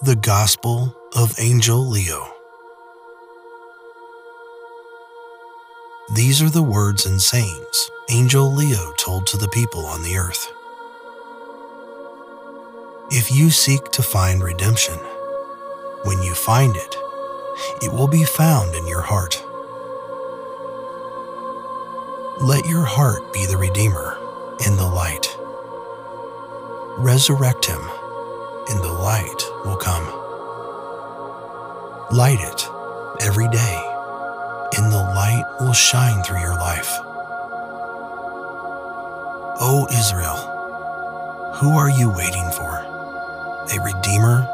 The Gospel of Angel Leo. These are the words and sayings Angel Leo told to the people on the earth. If you seek to find redemption, when you find it, it will be found in your heart. Let your heart be the Redeemer in the light. Resurrect him, and the light will come. Light it every day, and the light will shine through your life. O Israel, who are you waiting for? A Redeemer?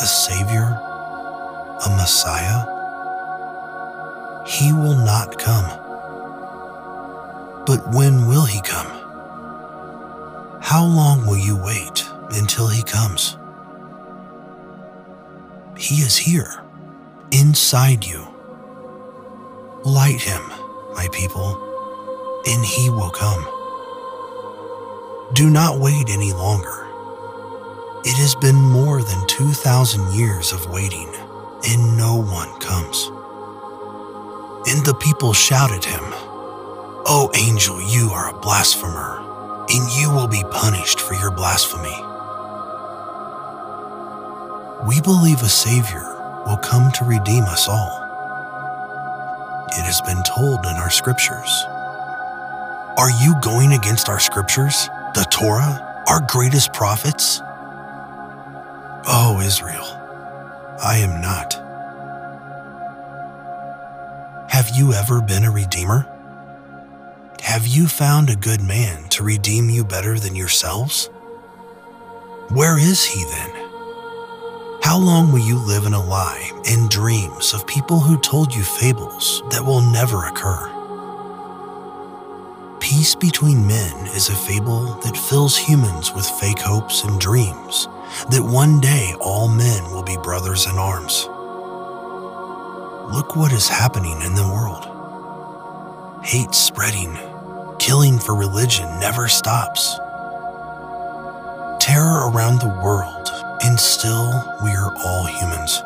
A Savior? A Messiah? He will not come. But when will he come? How long will you wait until he comes? He is here, inside you. Light him, my people, and he will come. Do not wait any longer. It has been more than 2,000 years of waiting, and no one comes. And the people shouted him, O angel, you are a blasphemer, and you will be punished for your blasphemy. We believe a Savior will come to redeem us all. It has been told in our scriptures. Are you going against our scriptures, the Torah, our greatest prophets? Oh, Israel, I am not. Have you ever been a redeemer? Have you found a good man to redeem you better than yourselves? Where is he then? How long will you live in a lie and dreams of people who told you fables that will never occur? Peace between men is a fable that fills humans with fake hopes and dreams that one day all men will be brothers in arms. Look what is happening in the world. Hate spreading, killing for religion never stops. Terror around the world, and still we are all humans.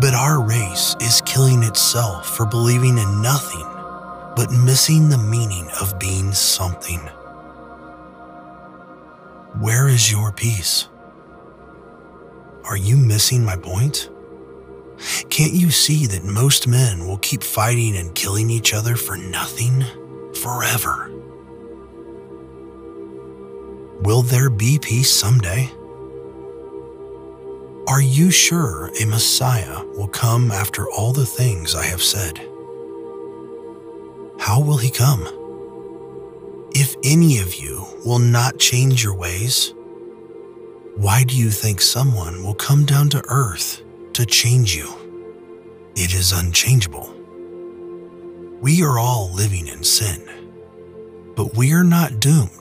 But our race is killing itself for believing in nothing but missing the meaning of being something. Where is your peace? Are you missing my point? Can't you see that most men will keep fighting and killing each other for nothing forever? Will there be peace someday? Are you sure a Messiah will come after all the things I have said? How will he come? If any of you will not change your ways, why do you think someone will come down to earth to change you? It is unchangeable. We are all living in sin, but we are not doomed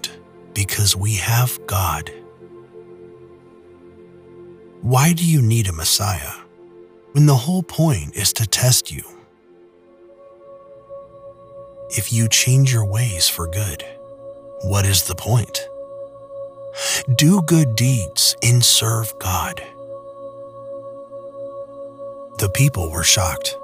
because we have God. Why do you need a Messiah when the whole point is to test you? If you change your ways for good, what is the point? Do good deeds and serve God. The people were shocked.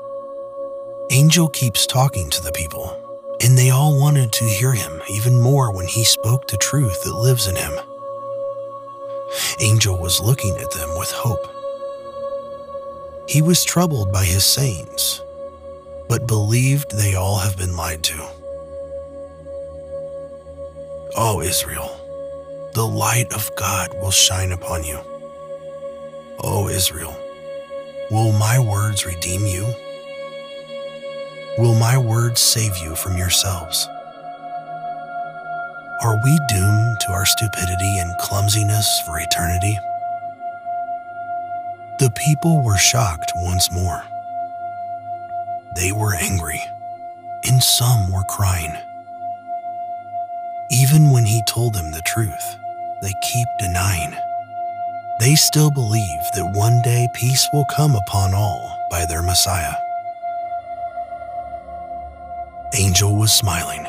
Angel keeps talking to the people, and they all wanted to hear him even more when he spoke the truth that lives in him. Angel was looking at them with hope. He was troubled by his sayings, but believed they all have been lied to. O Israel, the light of God will shine upon you. O Israel, will my words redeem you? Will my words save you from yourselves? Are we doomed to our stupidity and clumsiness for eternity? The people were shocked once more. They were angry, and some were crying. Even when he told them the truth, they keep denying. They still believe that one day peace will come upon all by their Messiah. Angel was smiling,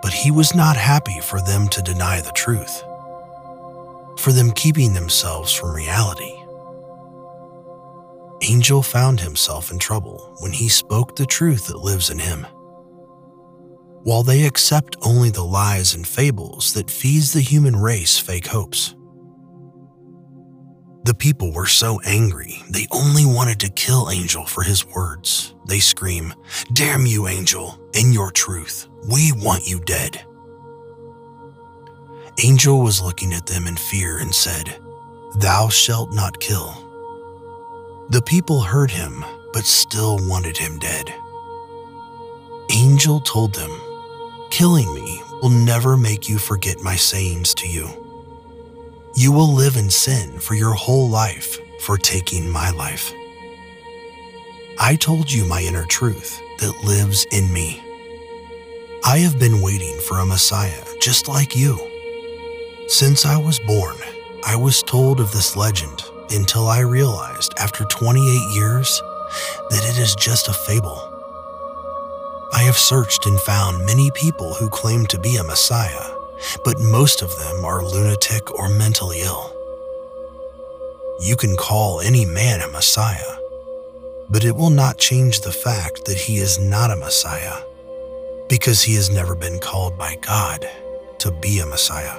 but he was not happy for them to deny the truth. For them keeping themselves from reality. Angel found himself in trouble when he spoke the truth that lives in him. While they accept only the lies and fables that feeds the human race fake hopes. The people were so angry, they only wanted to kill Angel for his words. They scream, Damn you, Angel, in your truth, we want you dead. Angel was looking at them in fear and said, Thou shalt not kill. The people heard him, but still wanted him dead. Angel told them, Killing me will never make you forget my sayings to you. You will live in sin for your whole life for taking my life. I told you my inner truth that lives in me. I have been waiting for a Messiah just like you. Since I was born, I was told of this legend until I realized after 28 years that it is just a fable. I have searched and found many people who claim to be a Messiah, but most of them are lunatic or mentally ill. You can call any man a Messiah, but it will not change the fact that he is not a Messiah because he has never been called by God to be a Messiah.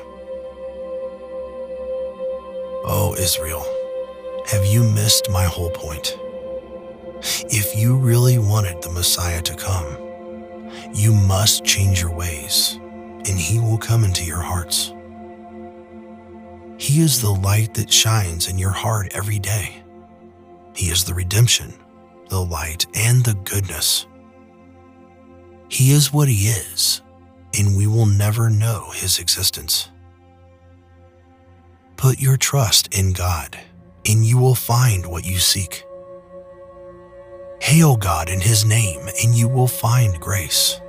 Oh, Israel, have you missed my whole point? If you really wanted the Messiah to come, you must change your ways, and he will come into your hearts. He is the light that shines in your heart every day. He is the redemption, the light, and the goodness. He is what he is, and we will never know his existence. Put your trust in God, and you will find what you seek. Hail God in His name, and you will find grace.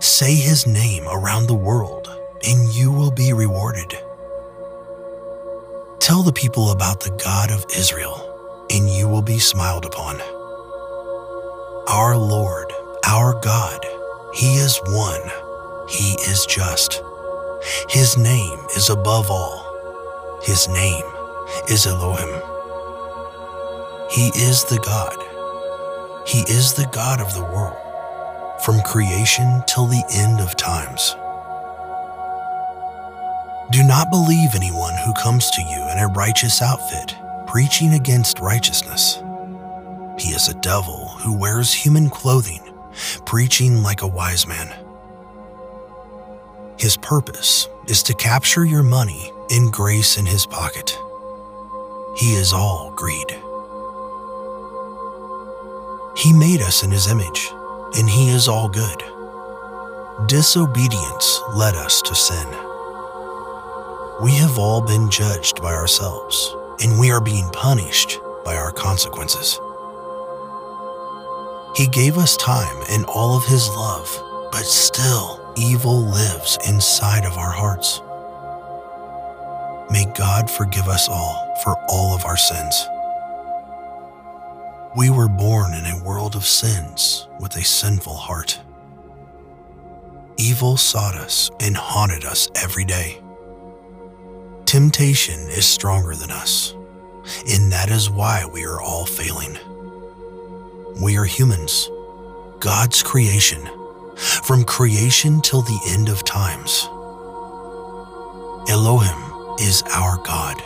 Say His name around the world, and you will be rewarded. Tell the people about the God of Israel, and you will be smiled upon. Our Lord, our God, He is one, He is just. His name is above all. His name is Elohim. He is the God. He is the God of the world, from creation till the end of times. Do not believe anyone who comes to you in a righteous outfit, preaching against righteousness. He is a devil who wears human clothing, preaching like a wise man. His purpose is to capture your money and grace in his pocket. He is all greed. He made us in his image, and he is all good. Disobedience led us to sin. We have all been judged by ourselves, and we are being punished by our consequences. He gave us time and all of his love, but still evil lives inside of our hearts. May God forgive us all for all of our sins. We were born in a world of sins with a sinful heart. Evil sought us and haunted us every day. Temptation is stronger than us, and that is why we are all failing. We are humans, God's creation, from creation till the end of times. Elohim is our God.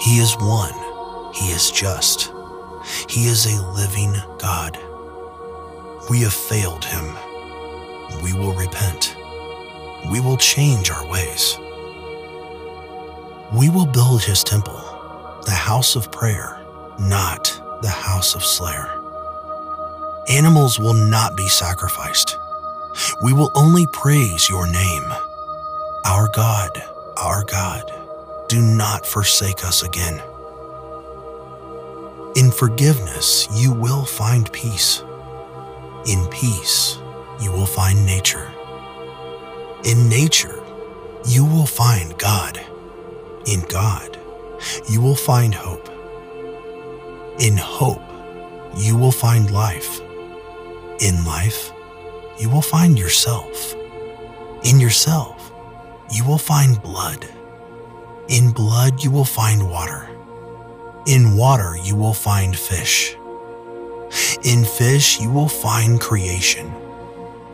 He is one. He is just. He is a living God. We have failed him. We will repent. We will change our ways. We will build his temple, the house of prayer, not the house of slayer. Animals will not be sacrificed. We will only praise your name. Our God, our God do not forsake us again. In forgiveness, you will find peace. In peace, you will find nature. In nature, you will find God. In God, you will find hope. In hope, you will find life. In life, you will find yourself. In yourself, you will find blood. In blood you will find water. In water you will find fish. In fish you will find creation.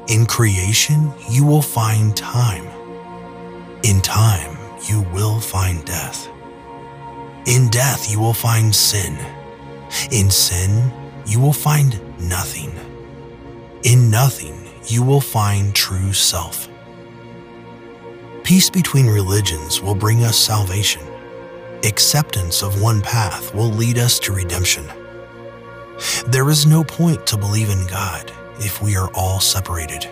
In creation you will find time. In time you will find death. In death you will find sin. In sin you will find nothing. In nothing you will find true self. Peace between religions will bring us salvation. Acceptance of one path will lead us to redemption. There is no point to believe in God if we are all separated.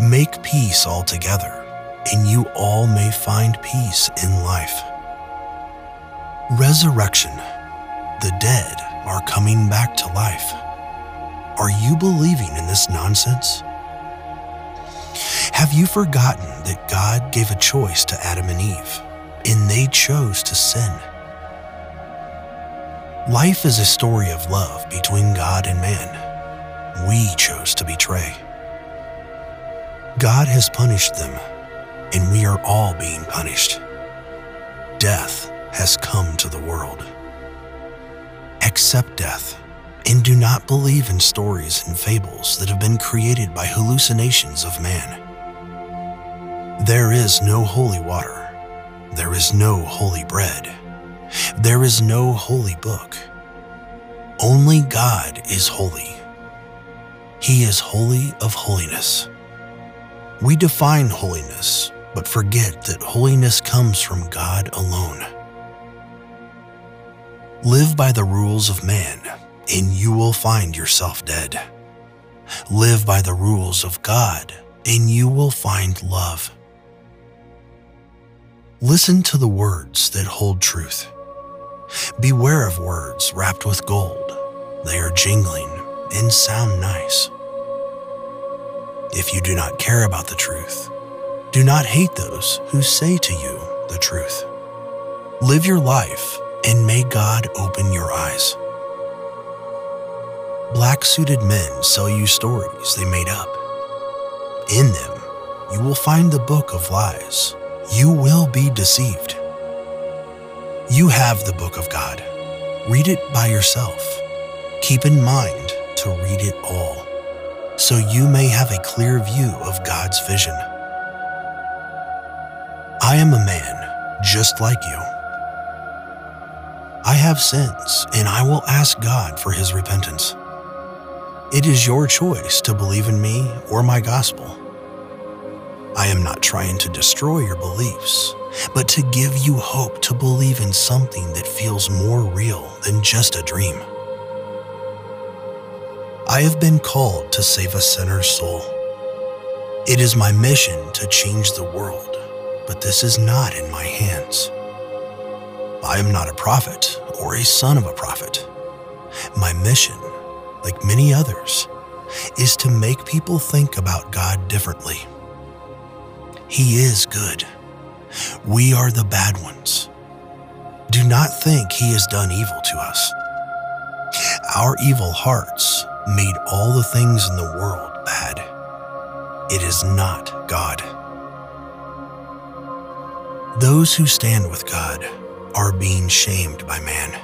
Make peace altogether, and you all may find peace in life. Resurrection. The dead are coming back to life. Are you believing in this nonsense? Have you forgotten that God gave a choice to Adam and Eve, and they chose to sin? Life is a story of love between God and man. We chose to betray. God has punished them, and we are all being punished. Death has come to the world. Accept death and do not believe in stories and fables that have been created by hallucinations of man. There is no holy water. There is no holy bread. There is no holy book. Only God is holy. He is holy of holiness. We define holiness, but forget that holiness comes from God alone. Live by the rules of man, and you will find yourself dead. Live by the rules of God, and you will find love. Listen to the words that hold truth. Beware of words wrapped with gold. They are jingling and sound nice. If you do not care about the truth, do not hate those who say to you the truth. Live your life and may God open your eyes. Black suited men sell you stories they made up. In them, you will find the book of lies you will be deceived. You have the book of God. Read it by yourself. Keep in mind to read it all, so you may have a clear view of God's vision. I am a man just like you. I have sins, and I will ask God for his repentance. It is your choice to believe in me or my gospel. I am not trying to destroy your beliefs, but to give you hope to believe in something that feels more real than just a dream. I have been called to save a sinner's soul. It is my mission to change the world, but this is not in my hands. I am not a prophet or a son of a prophet. My mission, like many others, is to make people think about God differently. He is good. We are the bad ones. Do not think He has done evil to us. Our evil hearts made all the things in the world bad. It is not God. Those who stand with God are being shamed by man.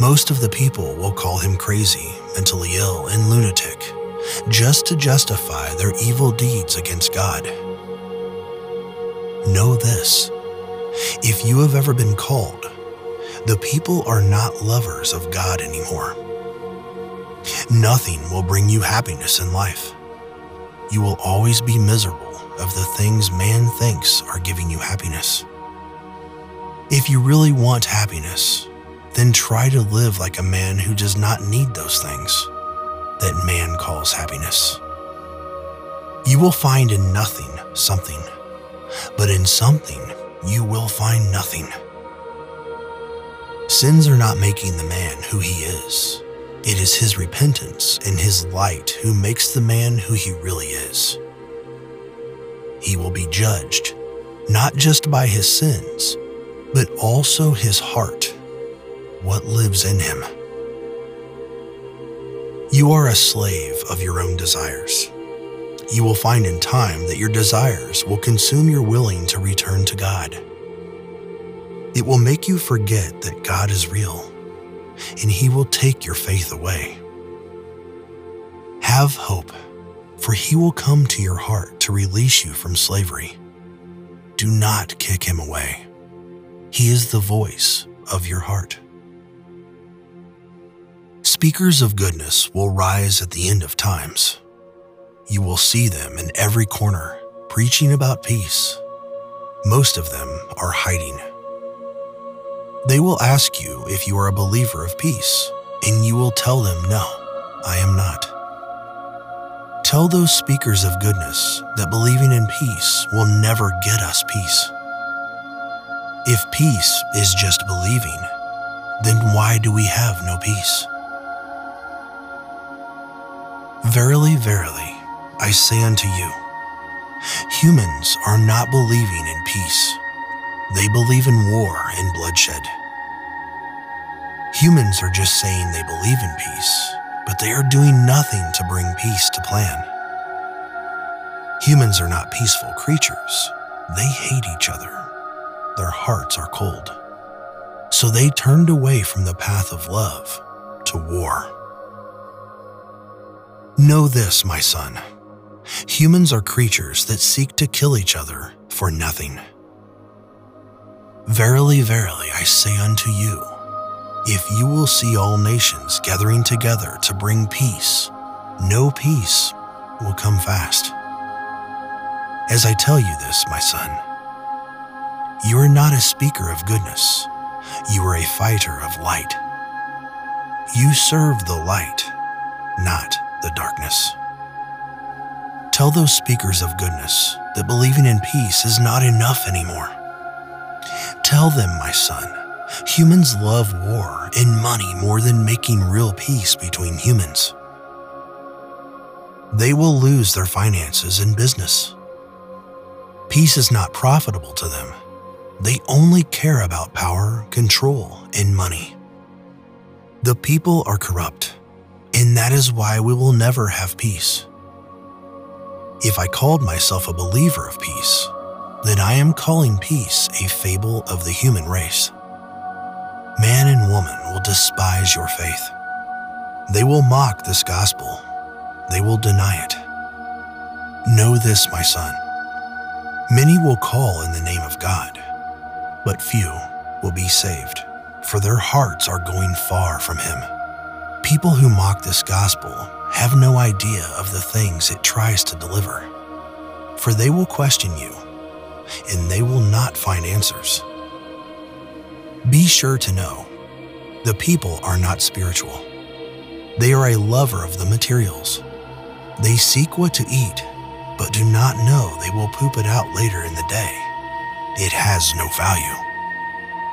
Most of the people will call him crazy, mentally ill, and lunatic just to justify their evil deeds against God. Know this if you have ever been called, the people are not lovers of God anymore. Nothing will bring you happiness in life. You will always be miserable of the things man thinks are giving you happiness. If you really want happiness, then try to live like a man who does not need those things that man calls happiness. You will find in nothing something, but in something you will find nothing. Sins are not making the man who he is. It is his repentance and his light who makes the man who he really is. He will be judged, not just by his sins, but also his heart, what lives in him. You are a slave of your own desires. you will find in time that your desires will consume your willing to return to God. It will make you forget that God is real, and He will take your faith away. Have hope, for He will come to your heart to release you from slavery. Do not kick Him away. He is the voice of your heart. Speakers of goodness will rise at the end of times. You will see them in every corner, preaching about peace. Most of them are hiding. They will ask you if you are a believer of peace, and you will tell them, No, I am not. Tell those speakers of goodness that believing in peace will never get us peace. If peace is just believing, then why do we have no peace? Verily, verily, I say unto you, humans are not believing in peace. They believe in war and bloodshed. Humans are just saying they believe in peace, but they are doing nothing to bring peace to plan. Humans are not peaceful creatures. They hate each other. Their hearts are cold. So they turned away from the path of love to war. Know this, my son. Humans are creatures that seek to kill each other for nothing. Verily, verily, I say unto you, if you will see all nations gathering together to bring peace, no peace will come fast. As I tell you this, my son, you are not a speaker of goodness, you are a fighter of light. You serve the light, not the darkness. Tell those speakers of goodness that believing in peace is not enough anymore. Tell them, my son, humans love war and money more than making real peace between humans. They will lose their finances and business. Peace is not profitable to them. They only care about power, control, and money. The people are corrupt and that is why we will never have peace. If I called myself a believer of peace, then I am calling peace a fable of the human race. Man and woman will despise your faith. They will mock this gospel. They will deny it. Know this, my son. Many will call in the name of God, but few will be saved, for their hearts are going far from Him. People who mock this gospel have no idea of the things it tries to deliver, for they will question you, and they will not find answers. Be sure to know the people are not spiritual. They are a lover of the materials. They seek what to eat, but do not know they will poop it out later in the day. It has no value.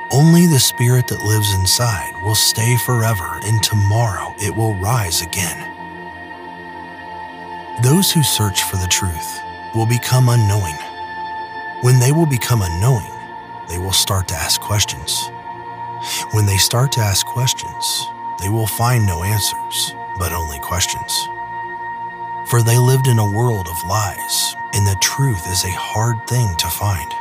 Only the spirit that lives inside will stay forever, and tomorrow it will rise again. Those who search for the truth will become unknowing. When they will become unknowing, they will start to ask questions. When they start to ask questions, they will find no answers, but only questions. For they lived in a world of lies, and the truth is a hard thing to find.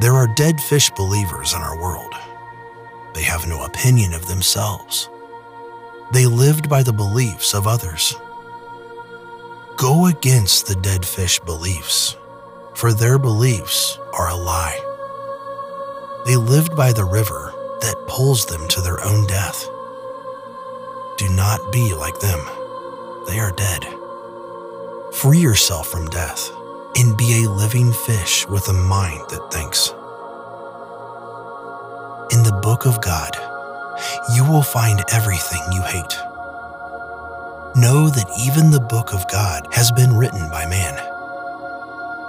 There are dead fish believers in our world. They have no opinion of themselves. They lived by the beliefs of others. Go against the dead fish beliefs, for their beliefs are a lie. They lived by the river that pulls them to their own death. Do not be like them. They are dead. Free yourself from death and be a living fish with a mind that thinks. In the book of God, you will find everything you hate. Know that even the book of God has been written by man.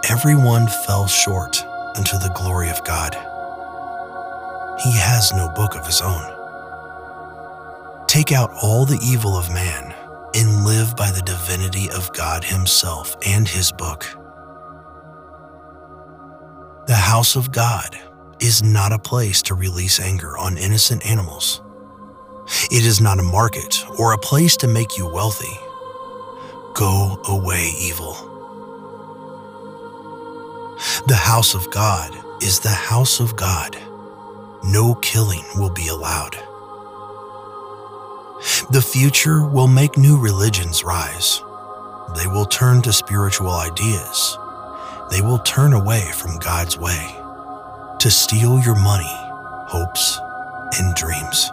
Everyone fell short unto the glory of God. He has no book of his own. Take out all the evil of man and live by the divinity of God Himself and His book. House of God is not a place to release anger on innocent animals. It is not a market or a place to make you wealthy. Go away, evil. The house of God is the house of God. No killing will be allowed. The future will make new religions rise. They will turn to spiritual ideas. They will turn away from God's way to steal your money, hopes, and dreams.